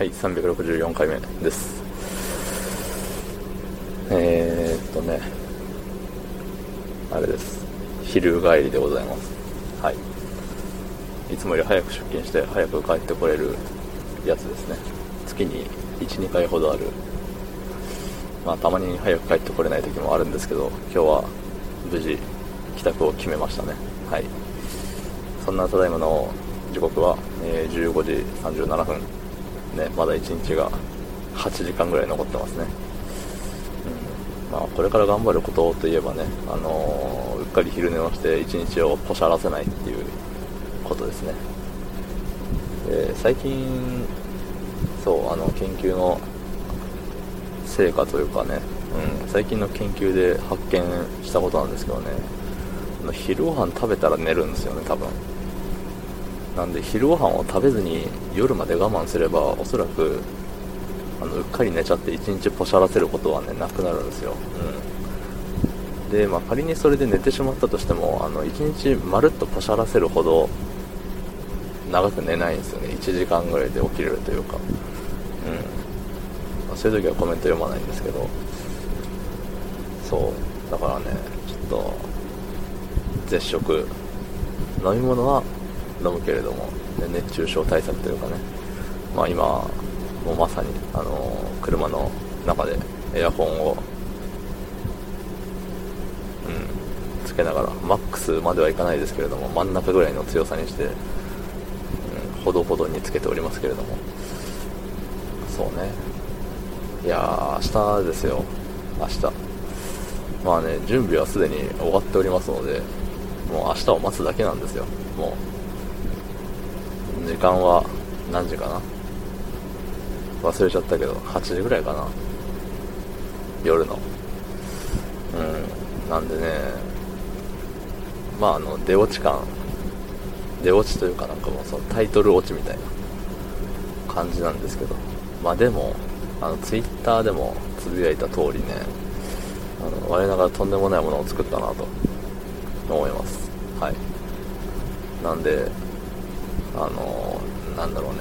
はい364回目です。えー、っとねあれです。昼帰りでございます。はい。いつもより早く出勤して早く帰ってこれるやつですね。月に12回ほどある。まあたまに早く帰ってこれない時もあるんですけど今日は無事帰宅を決めましたね。はい。そんなただいまの時刻は、えー、15時37分。ね、まだ1日が8時間ぐらい残ってますね、うん。まあ、これから頑張ることといえばね、あのー、うっかり昼寝をして1日をポシャらせないっていうことですね。で最近そうあの研究の成果というかね、うん、最近の研究で発見したことなんですけどね昼ご飯食べたら寝るんですよね多分。なんで昼ご飯を食べずに夜まで我慢すればおそらくあのうっかり寝ちゃって1日ポシャらせることはねなくなるんですよ、うん、で、まあ、仮にそれで寝てしまったとしてもあの1日まるっとポシャらせるほど長く寝ないんですよね。1時間ぐらいで起きれるというか、うん。まあ、そういう時はコメント読まないんですけど。そう。だからねちょっと絶食。飲み物は飲むけれども、熱中症対策というかね、まあ、今、もうまさに、あのー、車の中でエアコンを、うん、つけながら、マックスまではいかないですけれども、真ん中ぐらいの強さにして、うん、ほどほどにつけておりますけれども、そうね、いやー、明日ですよ、明日。まあね、準備はすでに終わっておりますので、もう明日を待つだけなんですよ、もう。時間は何時かな？忘れちゃったけど8時ぐらいかな？夜の。うんなんでねまああの出落ち感。出落ちというかなんかもうそのタイトル落ちみたいな感じなんですけど。まあでもあのツイッターでもつぶやいた通りねあの我ながらとんでもないものを作ったなと思います。はい。なんであのなんだろうね。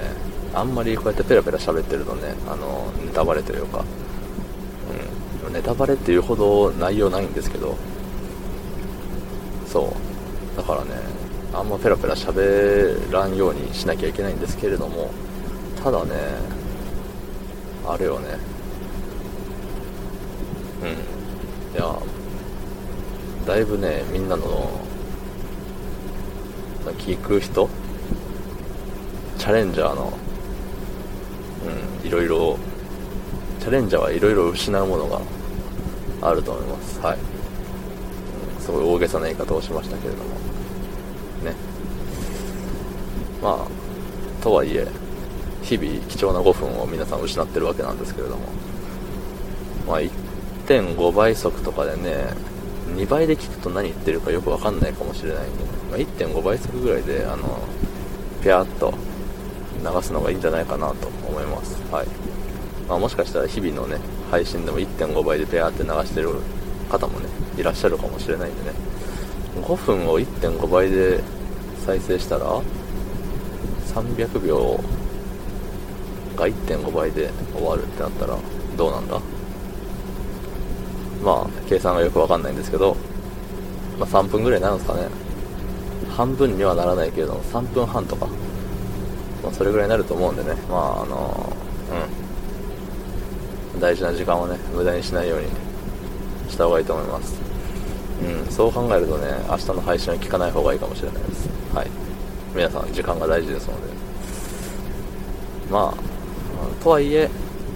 あんまりこうやってペラペラ喋ってるとねあのネタバレというか、うん、ネタバレっていうほど内容ないんですけど。そう。だからねあんまペラペラ喋らんようにしなきゃいけないんですけれども。ただねあれよね。うん。いやだいぶねみんなの聞く人ャレンジャーの、うん、いろいろ、チャレンジャーはいろいろ失うものがあると思います。はい。うん、すごい大げさな言い方をしましたけれども。ね。まあ、とはいえ、日々貴重な5分を皆さん失ってるわけなんですけれども。まあ、1.5倍速とかでね、2倍で聞くと何言ってるかよくわかんないかもしれないんで、まあ、1.5倍速ぐらいで、あの、ぴゃーっと流すのがいいんじゃないかなと思います。はい。まあ、もしかしたら日々のね、配信でも1.5倍でペアって流してる方もね、いらっしゃるかもしれないんでね。5分を1.5倍で再生したら、300秒が1.5倍で終わるってなったらどうなんだ？まあ、計算がよくわかんないんですけど、まあ、3分ぐらいになるんですかね。半分にはならないけれども、3分半とかまあ、それぐらいになると思うんでね、まああのうん、大事な時間をね、無駄にしないようにした方がいいと思います。うん、そう考えるとね、明日の配信は聞かない方がいいかもしれないです。はい。皆さん、時間が大事ですので。まあ、とはいえ、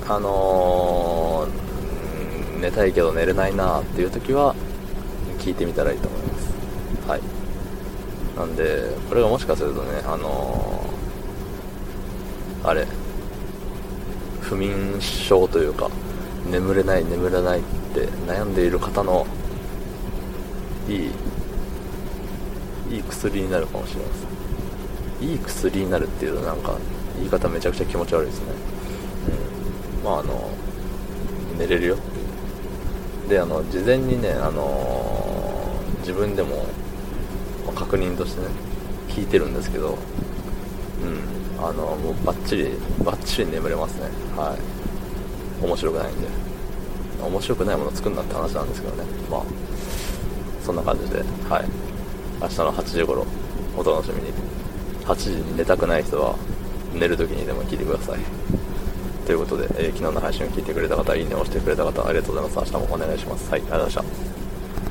あのー、寝たいけど寝れないなっていう時は、聞いてみたらいいと思います。はい。なんで、これがもしかするとね、あのーあれ。不眠症というか眠れない眠れないって悩んでいる方のいいいい薬になるかもしれません。いい薬になるっていうなんか言い方めちゃくちゃ気持ち悪いですね。うん。まああの寝れるよ。であの事前にねあの、自分でも確認としてね聞いてるんですけどうん。あのもうバッチリバッチリ眠れますね。はい。面白くないんで。面白くないもの作るなって話なんですけどね。まあそんな感じで。はい。明日の8時頃お楽しみに。8時に寝たくない人は寝る時にでも聞いてください。ということで、えー昨日の配信を聞いてくれた方いいねを押してくれた方ありがとうございます。明日もお願いします。はいありがとうございました。